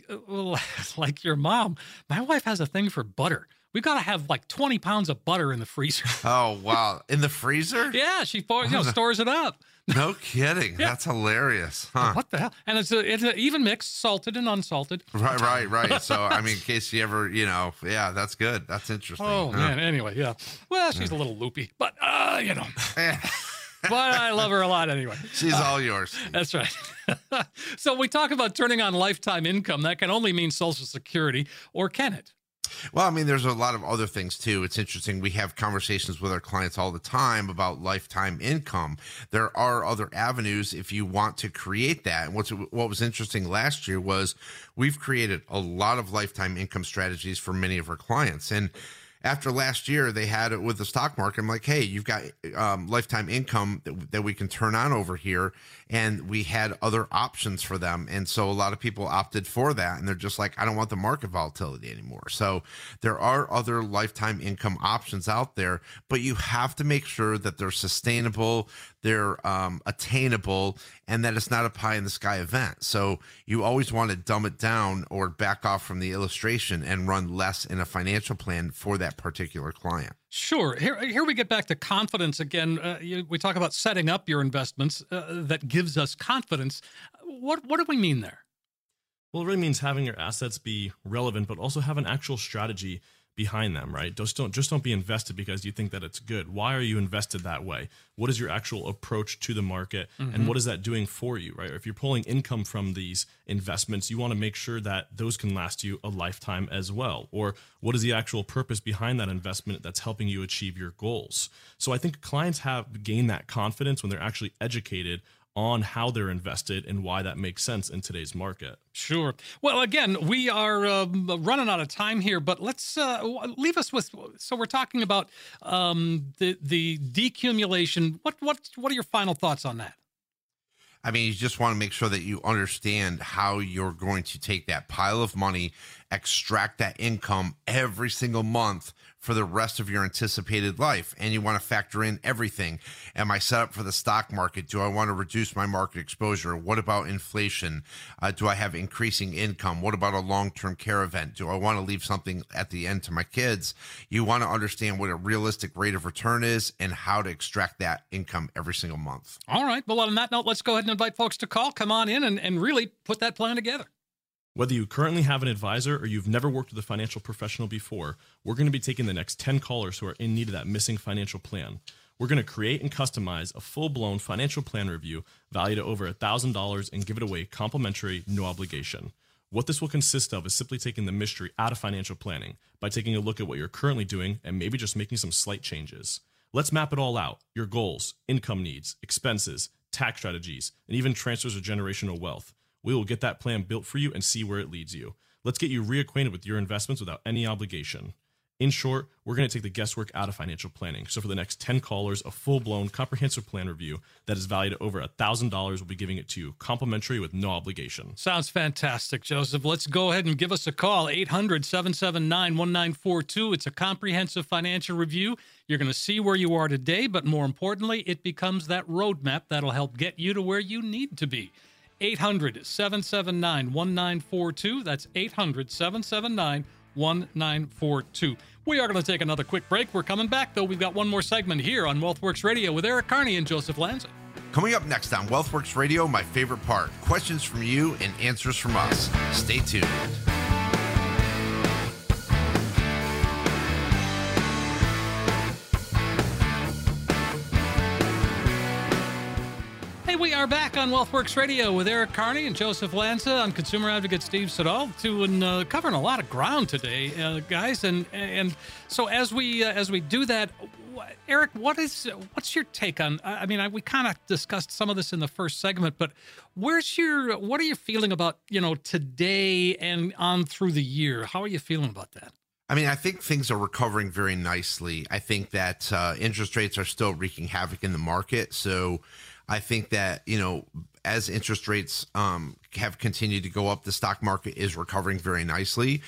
like your mom, my wife has a thing for butter. We got to have like 20 pounds of butter in the freezer. Oh, wow. In the freezer? yeah, she you know, stores it up. No kidding. That's hilarious. Huh. What the hell? And it's a, it's a even mixed, salted and unsalted. Right, right, right. So, I mean, in case you ever, you know, yeah, that's good. That's interesting. Oh Huh. man. Anyway, yeah. Well, she's a little loopy, but uh, you know, but I love her a lot anyway. She's all yours. That's right. so we talk about turning on lifetime income. That can only mean Social Security, or can it? Well, I mean, there's a lot of other things too. It's interesting. We have conversations with our clients all the time about lifetime income. There are other avenues if you want to create that. And what's what was interesting last year was we've created a lot of lifetime income strategies for many of our clients. And after last year, they had it with the stock market. I'm like, hey, you've got um, lifetime income that, that we can turn on over here. And we had other options for them. And so a lot of people opted for that. And they're just like, I don't want the market volatility anymore. So there are other lifetime income options out there, but you have to make sure that they're sustainable, they're um, attainable, and that it's not a pie in the sky event. So you always want to dumb it down or back off from the illustration and run less in a financial plan for that particular client. Sure. Here, here we get back to confidence again. Uh, you, we talk about setting up your investments uh, that gives us confidence. What what do we mean there? Well, it really means having your assets be relevant, but also have an actual strategy behind them, right? Just don't just don't be invested because you think that it's good. Why are you invested that way? What is your actual approach to the market mm-hmm. and what is that doing for you, right? If you're pulling income from these investments, you want to make sure that those can last you a lifetime as well. Or what is the actual purpose behind that investment that's helping you achieve your goals? So I think clients have gained that confidence when they're actually educated on how they're invested and why that makes sense in today's market. Sure. Well, again, we are uh, running out of time here, but let's uh, leave us with. So we're talking about um, the the decumulation. What what what are your final thoughts on that? I mean, you just want to make sure that you understand how you're going to take that pile of money, extract that income every single month for the rest of your anticipated life. And you want to factor in everything. Am I set up for the stock market? Do I want to reduce my market exposure? What about inflation? Uh, do I have increasing income? What about a long term care event? Do I want to leave something at the end to my kids? You want to understand what a realistic rate of return is and how to extract that income every single month. All right. Well, on that note, let's go ahead and invite folks to call. Come on in and, and really put that plan together. Whether you currently have an advisor or you've never worked with a financial professional before, we're going to be taking the next 10 callers who are in need of that missing financial plan. We're going to create and customize a full blown financial plan review valued at over $1,000 and give it away complimentary, no obligation. What this will consist of is simply taking the mystery out of financial planning by taking a look at what you're currently doing and maybe just making some slight changes. Let's map it all out your goals, income needs, expenses, tax strategies, and even transfers of generational wealth. We will get that plan built for you and see where it leads you. Let's get you reacquainted with your investments without any obligation. In short, we're going to take the guesswork out of financial planning. So for the next 10 callers, a full-blown comprehensive plan review that is valued at over $1,000 we'll be giving it to you complimentary with no obligation. Sounds fantastic, Joseph. Let's go ahead and give us a call, 800-779-1942. It's a comprehensive financial review. You're going to see where you are today, but more importantly, it becomes that roadmap that'll help get you to where you need to be. 800 779 1942. That's 800 779 1942. We are going to take another quick break. We're coming back, though. We've got one more segment here on Wealthworx Radio with Eric Kearney and Joseph Lanza. Coming up next on Wealthworx Radio, my favorite part questions from you and answers from us. Stay tuned. Are back on Wealthworx Radio with Eric Kearney and Joseph Lanza. I'm consumer advocate Steve Siddall, and uh, covering a lot of ground today, uh, guys. And and so as we uh, as we do that, Eric, what is what's your take on? I mean, I, we kind of discussed some of this in the first segment, but where's your what are you feeling about you know today and on through the year? How are you feeling about that? I mean, I think things are recovering very nicely. I think that uh, interest rates are still wreaking havoc in the market. So I think that, you know, as interest rates um, have continued to go up, the stock market is recovering very nicely.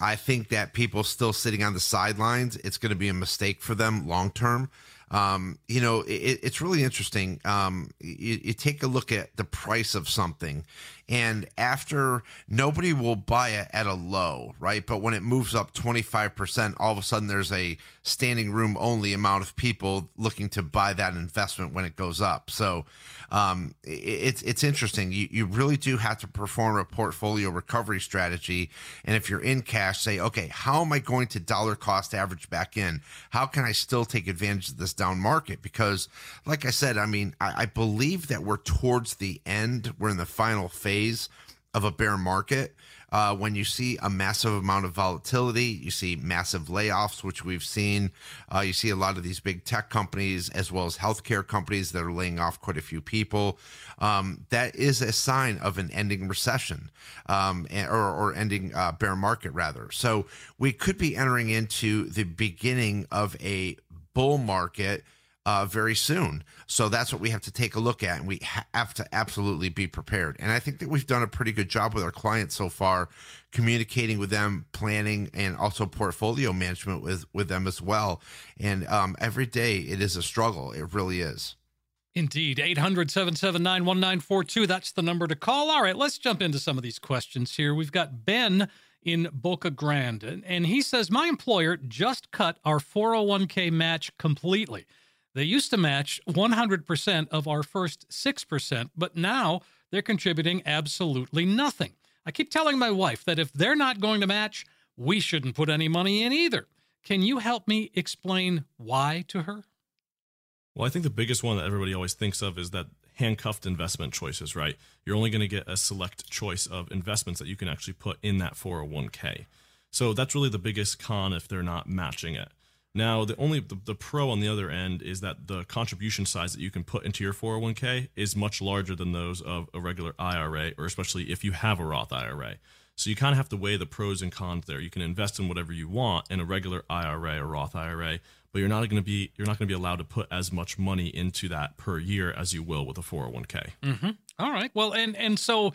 I think that people still sitting on the sidelines, it's going to be a mistake for them long term. Um, you know, it, it's really interesting. Um, you, you, take a look at the price of something, and after nobody will buy it at a low, right? But when it moves up 25%, all of a sudden there's a standing room only amount of people looking to buy that investment when it goes up. So um, it, it's it's interesting. You you really do have to perform a portfolio recovery strategy, and if you're in cash, say, okay, how am I going to dollar cost average back in? How can I still take advantage of this down market? Because, like I said, I mean, I, I believe that we're towards the end. We're in the final phase of a bear market. Uh, when you see a massive amount of volatility, you see massive layoffs, which we've seen. Uh, you see a lot of these big tech companies as well as healthcare companies that are laying off quite a few people. Um, that is a sign of an ending recession um, or, or ending uh, bear market, rather. So we could be entering into the beginning of a bull market uh, very soon. So that's what we have to take a look at, and we have to absolutely be prepared. And I think that we've done a pretty good job with our clients so far, communicating with them, planning, and also portfolio management with with them as well. And um, every day it is a struggle. It really is. Indeed. 800 779 1942. That's the number to call. All right, let's jump into some of these questions here. We've got Ben in Boca Grande, and he says, My employer just cut our 401k match completely. They used to match 100% of our first 6%, but now they're contributing absolutely nothing. I keep telling my wife that if they're not going to match, we shouldn't put any money in either. Can you help me explain why to her? Well, I think the biggest one that everybody always thinks of is that handcuffed investment choices, right? You're only going to get a select choice of investments that you can actually put in that 401k. So that's really the biggest con if they're not matching it. Now, the only the, the, pro on the other end is that the contribution size that you can put into your 401k is much larger than those of a regular IRA, or especially if you have a Roth IRA. So you kind of have to weigh the pros and cons there. You can invest in whatever you want in a regular IRA or Roth IRA, but you're not going to be you're not going to be allowed to put as much money into that per year as you will with a 401k. Mm-hmm. All right. Well, and and so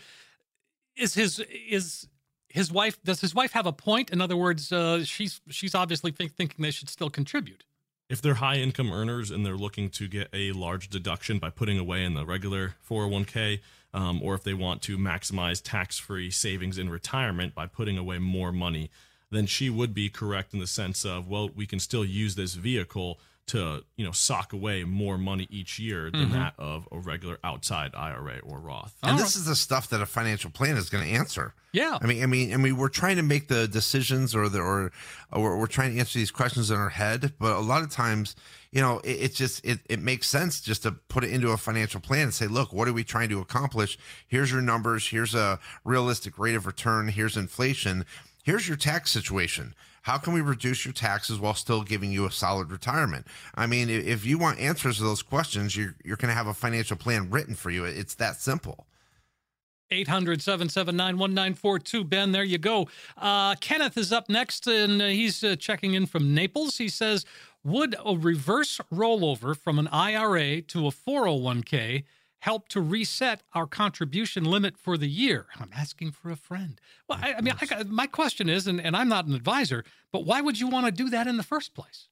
is his is his wife does his wife have a point? In other words, uh, she's she's obviously think, thinking they should still contribute. If they're high income earners and they're looking to get a large deduction by putting away in the regular 401k, um, or if they want to maximize tax free savings in retirement by putting away more money, then she would be correct in the sense of, well, we can still use this vehicle to you know sock away more money each year than mm-hmm. that of a regular outside IRA or Roth. And this is the stuff that a financial plan is going to answer. Yeah, I mean, I mean, I mean, we're trying to make the decisions or the or, or we're trying to answer these questions in our head, but a lot of times, you know, it, it just it it makes sense just to put it into a financial plan and say, look, what are we trying to accomplish? Here's your numbers. Here's a realistic rate of return. Here's inflation. Here's your tax situation how can we reduce your taxes while still giving you a solid retirement? I mean, if you want answers to those questions, you're, you're going to have a financial plan written for you. It's that simple. 800 779 1942. Ben, there you go. Uh, Kenneth is up next, and uh, he's uh, checking in from Naples. He says, Would a reverse rollover from an IRA to a 401k help to reset our contribution limit for the year? I'm asking for a friend. Well, I, I mean, I, my question is, and, and I'm not an advisor, but why would you want to do that in the first place?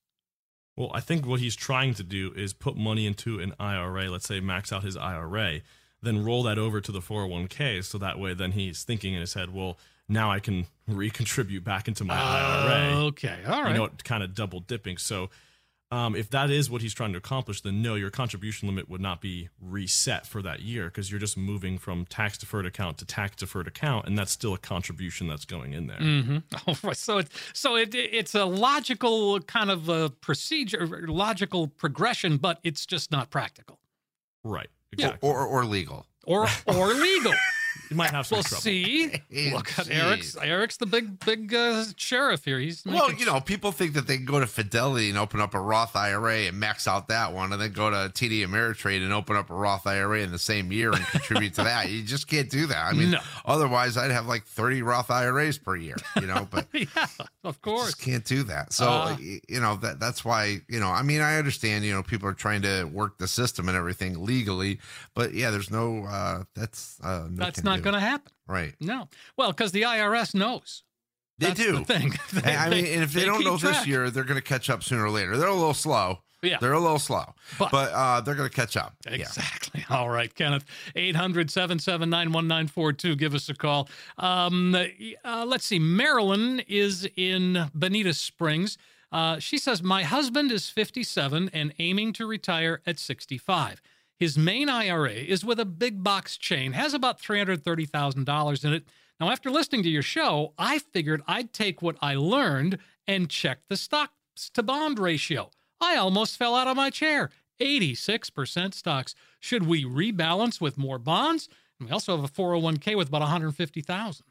Well, I think what he's trying to do is put money into an IRA, let's say max out his IRA, then roll that over to the 401k. So that way, then he's thinking in his head, well, now I can recontribute back into my uh, IRA. Okay. All right. You know, kind of double dipping. So um, if that is what he's trying to accomplish, then no, your contribution limit would not be reset for that year because you're just moving from tax deferred account to tax deferred account, and that's still a contribution that's going in there. Mm-hmm. All right. So it's so it, it's a logical kind of a procedure, logical progression, but it's just not practical. Right. Exactly. Yeah. Or or legal. Or or legal. You might have some well, trouble. see, look at Eric's. Eric's the big, big uh, sheriff here. He's well, you know, people think that they can go to Fidelity and open up a Roth IRA and max out that one, and then go to TD Ameritrade and open up a Roth IRA in the same year and contribute to that. You just can't do that. I mean, no. otherwise, I'd have like thirty Roth IRAs per year. You know, but yeah, of course, just can't do that. So uh, you know that that's why you know. I mean, I understand. You know, people are trying to work the system and everything legally, but yeah, there's no. uh That's uh, no that's not going to happen. Right. No. Well, because the IRS knows. They That's do. The thing. they, I mean, and if they, they don't know track. this year, they're going to catch up sooner or later. They're a little slow. Yeah. They're a little slow, but, but uh, they're going to catch up. Exactly. Yeah. All right, Kenneth. 800 779 1942. Give us a call. Um, uh, let's see. Marilyn is in Bonita Springs. Uh, she says, My husband is 57 and aiming to retire at 65. His main IRA is with a big box chain, has about $330,000 in it. Now, after listening to your show, I figured I'd take what I learned and check the stocks to bond ratio. I almost fell out of my chair. 86% stocks. Should we rebalance with more bonds? And we also have a 401k with about 150,000.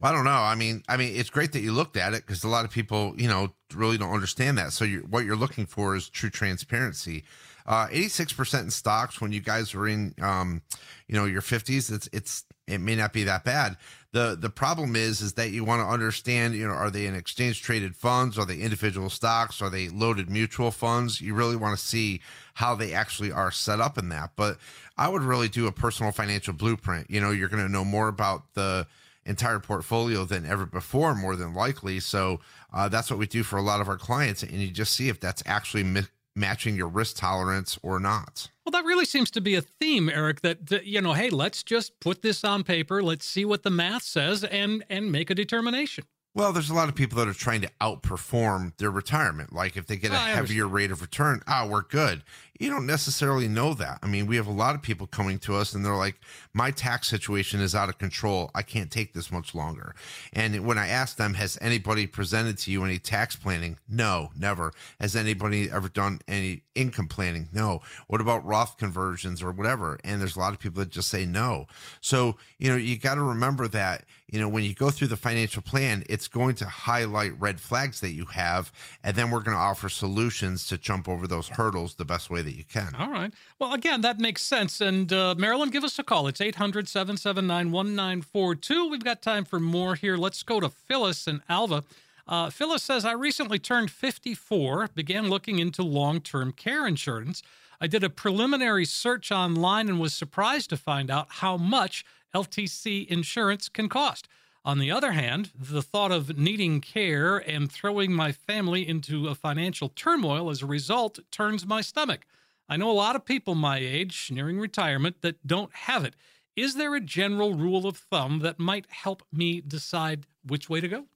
Well, I don't know. I mean, I mean, it's great that you looked at it because a lot of people, you know, really don't understand that. So you're, what you're looking for is true transparency. Uh, 86% in stocks when you guys were in, um, you know, your 50s, it's, it's, it may not be that bad. The, the problem is, is that you want to understand, you know, are they in exchange traded funds? Are they individual stocks? Are they loaded mutual funds? You really want to see how they actually are set up in that. But I would really do a personal financial blueprint. You know, you're going to know more about the, entire portfolio than ever before, more than likely. So uh, that's what we do for a lot of our clients, and you just see if that's actually mi- matching your risk tolerance or not. Well, that really seems to be a theme, Eric. That, that you know, hey, let's just put this on paper. Let's see what the math says, and and make a determination. Well, there's a lot of people that are trying to outperform their retirement. Like if they get a I heavier understand. rate of return, ah, we're good. You don't necessarily know that. I mean, we have a lot of people coming to us and they're like, my tax situation is out of control. I can't take this much longer. And when I ask them, has anybody presented to you any tax planning? No, never. Has anybody ever done any income planning? No. What about Roth conversions or whatever? And there's a lot of people that just say no. So, you know, you got to remember that, you know, when you go through the financial plan, it's going to highlight red flags that you have. And then we're going to offer solutions to jump over those hurdles the best way that you can. All right. Well, again, that makes sense. And uh, Marilyn, give us a call. It's 800 779 1942. We've got time for more here. Let's go to Phyllis and Alva. Uh, Phyllis says, I recently turned 54, began looking into long term care insurance. I did a preliminary search online and was surprised to find out how much LTC insurance can cost. On the other hand, the thought of needing care and throwing my family into a financial turmoil as a result turns my stomach. I know a lot of people my age, nearing retirement, that don't have it. Is there a general rule of thumb that might help me decide which way to go?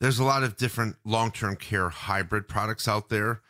there's a lot of different long-term care hybrid products out there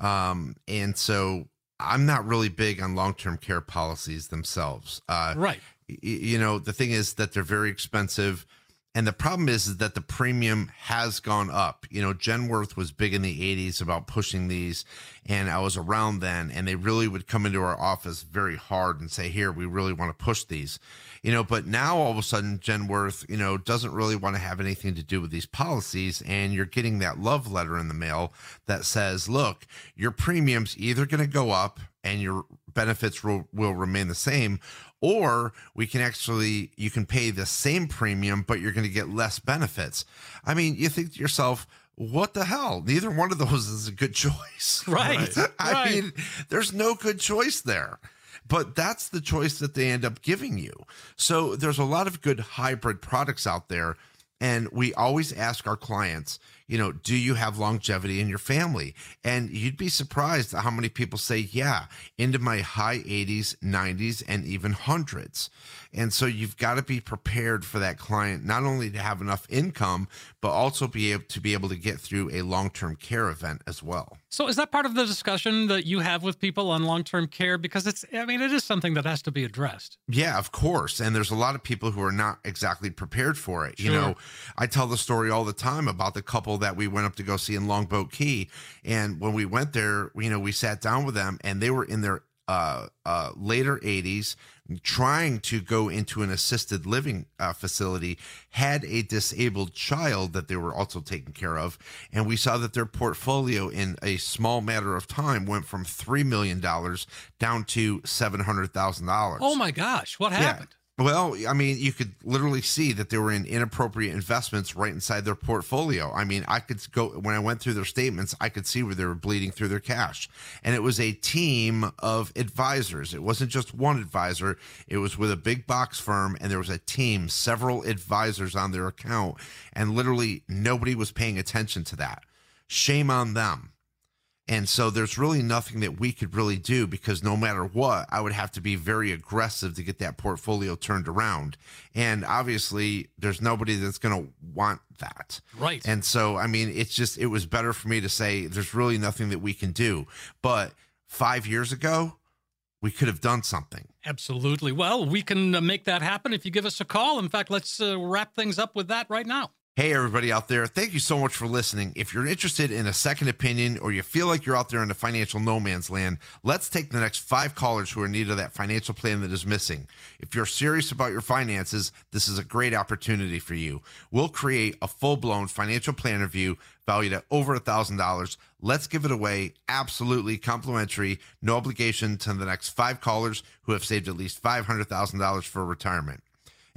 um, and so i'm not really big on long-term care policies themselves uh, Right. y- you know the thing is that they're very expensive and the problem is, is that the premium has gone up. You know genworth was big in the 80s about pushing these and i was around then and they really would come into our office very hard and say here we really want to push these. You know but now all of a sudden genworth you know doesn't really want to have anything to do with these policies and you're getting that love letter in the mail that says look your premiums either going to go up and your benefits will, will remain the same or we can actually you can pay the same premium but you're going to get less benefits. I mean you think to yourself what the hell? Neither one of those is a good choice. Right, i right. mean there's no good choice there. But that's the choice that they end up giving you. So there's a lot of good hybrid products out there and we always ask our clients, you know, do you have longevity in your family? And you'd be surprised at how many people say, yeah, into my high 80s, 90s, and even hundreds. And so you've got to be prepared for that client, not only to have enough income, but also be able to be able to get through a long term care event as well. So, is that part of the discussion that you have with people on long term care? Because it's, I mean, it is something that has to be addressed. Yeah, of course. And there's a lot of people who are not exactly prepared for it. You know, I tell the story all the time about the couple that we went up to go see in Longboat Key. And when we went there, you know, we sat down with them and they were in their uh, uh, later 80s trying to go into an assisted living uh, facility had a disabled child that they were also taking care of. And we saw that their portfolio in a small matter of time went from $3 million down to $700000 Oh my gosh, what happened? Well, I mean, you could literally see that they were in inappropriate investments right inside their portfolio. I mean, I could go when I went through their statements, I could see where they were bleeding through their cash. And it was a team of advisors. It wasn't just one advisor, it was with a big box firm, and there was a team, several advisors on their account, and literally nobody was paying attention to that. Shame on them. And so there's really nothing that we could really do because no matter what, I would have to be very aggressive to get that portfolio turned around. And obviously, there's nobody that's going to want that. Right. And so, I mean, it's just, it was better for me to say there's really nothing that we can do. But five years ago, we could have done something. Absolutely. Well, we can uh, make that happen if you give us a call. In fact, let's uh, wrap things up with that right now. Hey, everybody out there. Thank you so much for listening. If you're interested in a second opinion or you feel like you're out there in the financial no man's land, let's take the next five callers who are in need of that financial plan that is missing. If you're serious about your finances, this is a great opportunity for you. We'll create a full blown financial plan review valued at over a $1,000. Let's give it away absolutely complimentary, no obligation to the next five callers who have saved at least $500,000 for retirement.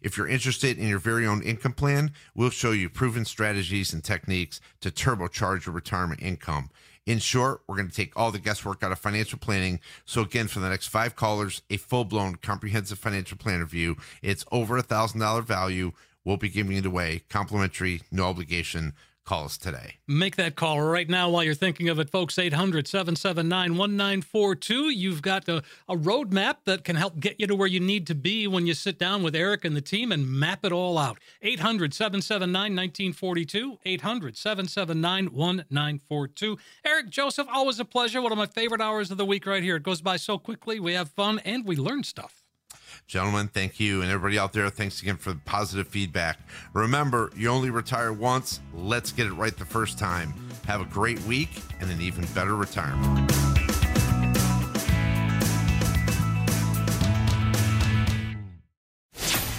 If you're interested in your very own income plan, we'll show you proven strategies and techniques to turbocharge your retirement income. In short, we're going to take all the guesswork out of financial planning. So again, for the next five callers, a full-blown comprehensive financial plan review. It's over a thousand dollar value. We'll be giving it away complimentary, no obligation. Call us today. Make that call right now while you're thinking of it, folks. 800 779 1942. You've got a, a roadmap that can help get you to where you need to be when you sit down with Eric and the team and map it all out. 800 779 1942. 800 779 1942. Eric Joseph, always a pleasure. One of my favorite hours of the week right here. It goes by so quickly. We have fun and we learn stuff. Gentlemen, thank you. And everybody out there, thanks again for the positive feedback. Remember, you only retire once. Let's get it right the first time. Have a great week and an even better retirement.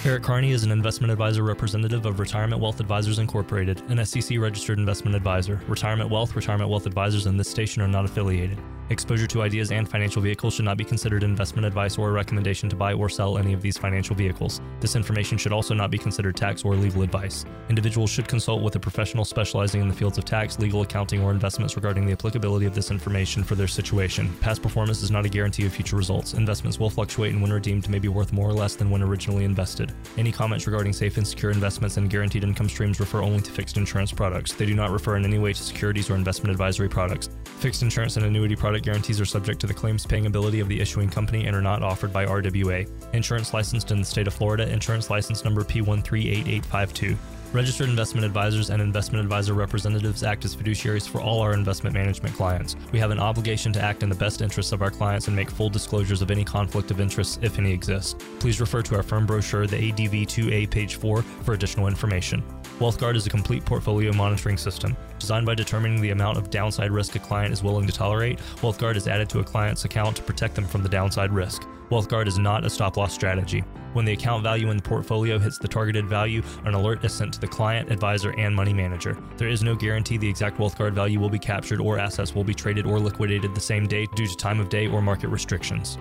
Eric Kearney is an investment advisor representative of Retirement Wealth Advisors Incorporated, an SEC registered investment advisor. Retirement Wealth, Retirement Wealth Advisors, and this station are not affiliated. Exposure to ideas and financial vehicles should not be considered investment advice or a recommendation to buy or sell any of these financial vehicles. This information should also not be considered tax or legal advice. Individuals should consult with a professional specializing in the fields of tax, legal accounting, or investments regarding the applicability of this information for their situation. Past performance is not a guarantee of future results. Investments will fluctuate and when redeemed may be worth more or less than when originally invested. Any comments regarding safe and secure investments and guaranteed income streams refer only to fixed insurance products. They do not refer in any way to securities or investment advisory products. Fixed insurance and annuity products product guarantees are subject to the claims paying ability of the issuing company and are not offered by RWA. Insurance licensed in the state of Florida, insurance license number P138852. Registered investment advisors and investment advisor representatives act as fiduciaries for all our investment management clients. We have an obligation to act in the best interests of our clients and make full disclosures of any conflict of interest, if any exist. Please refer to our firm brochure, the ADV 2A, page 4, for additional information. WealthGuard is a complete portfolio monitoring system. Designed by determining the amount of downside risk a client is willing to tolerate, WealthGuard is added to a client's account to protect them from the downside risk. WealthGuard is not a stop loss strategy. When the account value in the portfolio hits the targeted value, an alert is sent to the client, advisor, and money manager. There is no guarantee the exact WealthGuard value will be captured or assets will be traded or liquidated the same day due to time of day or market restrictions.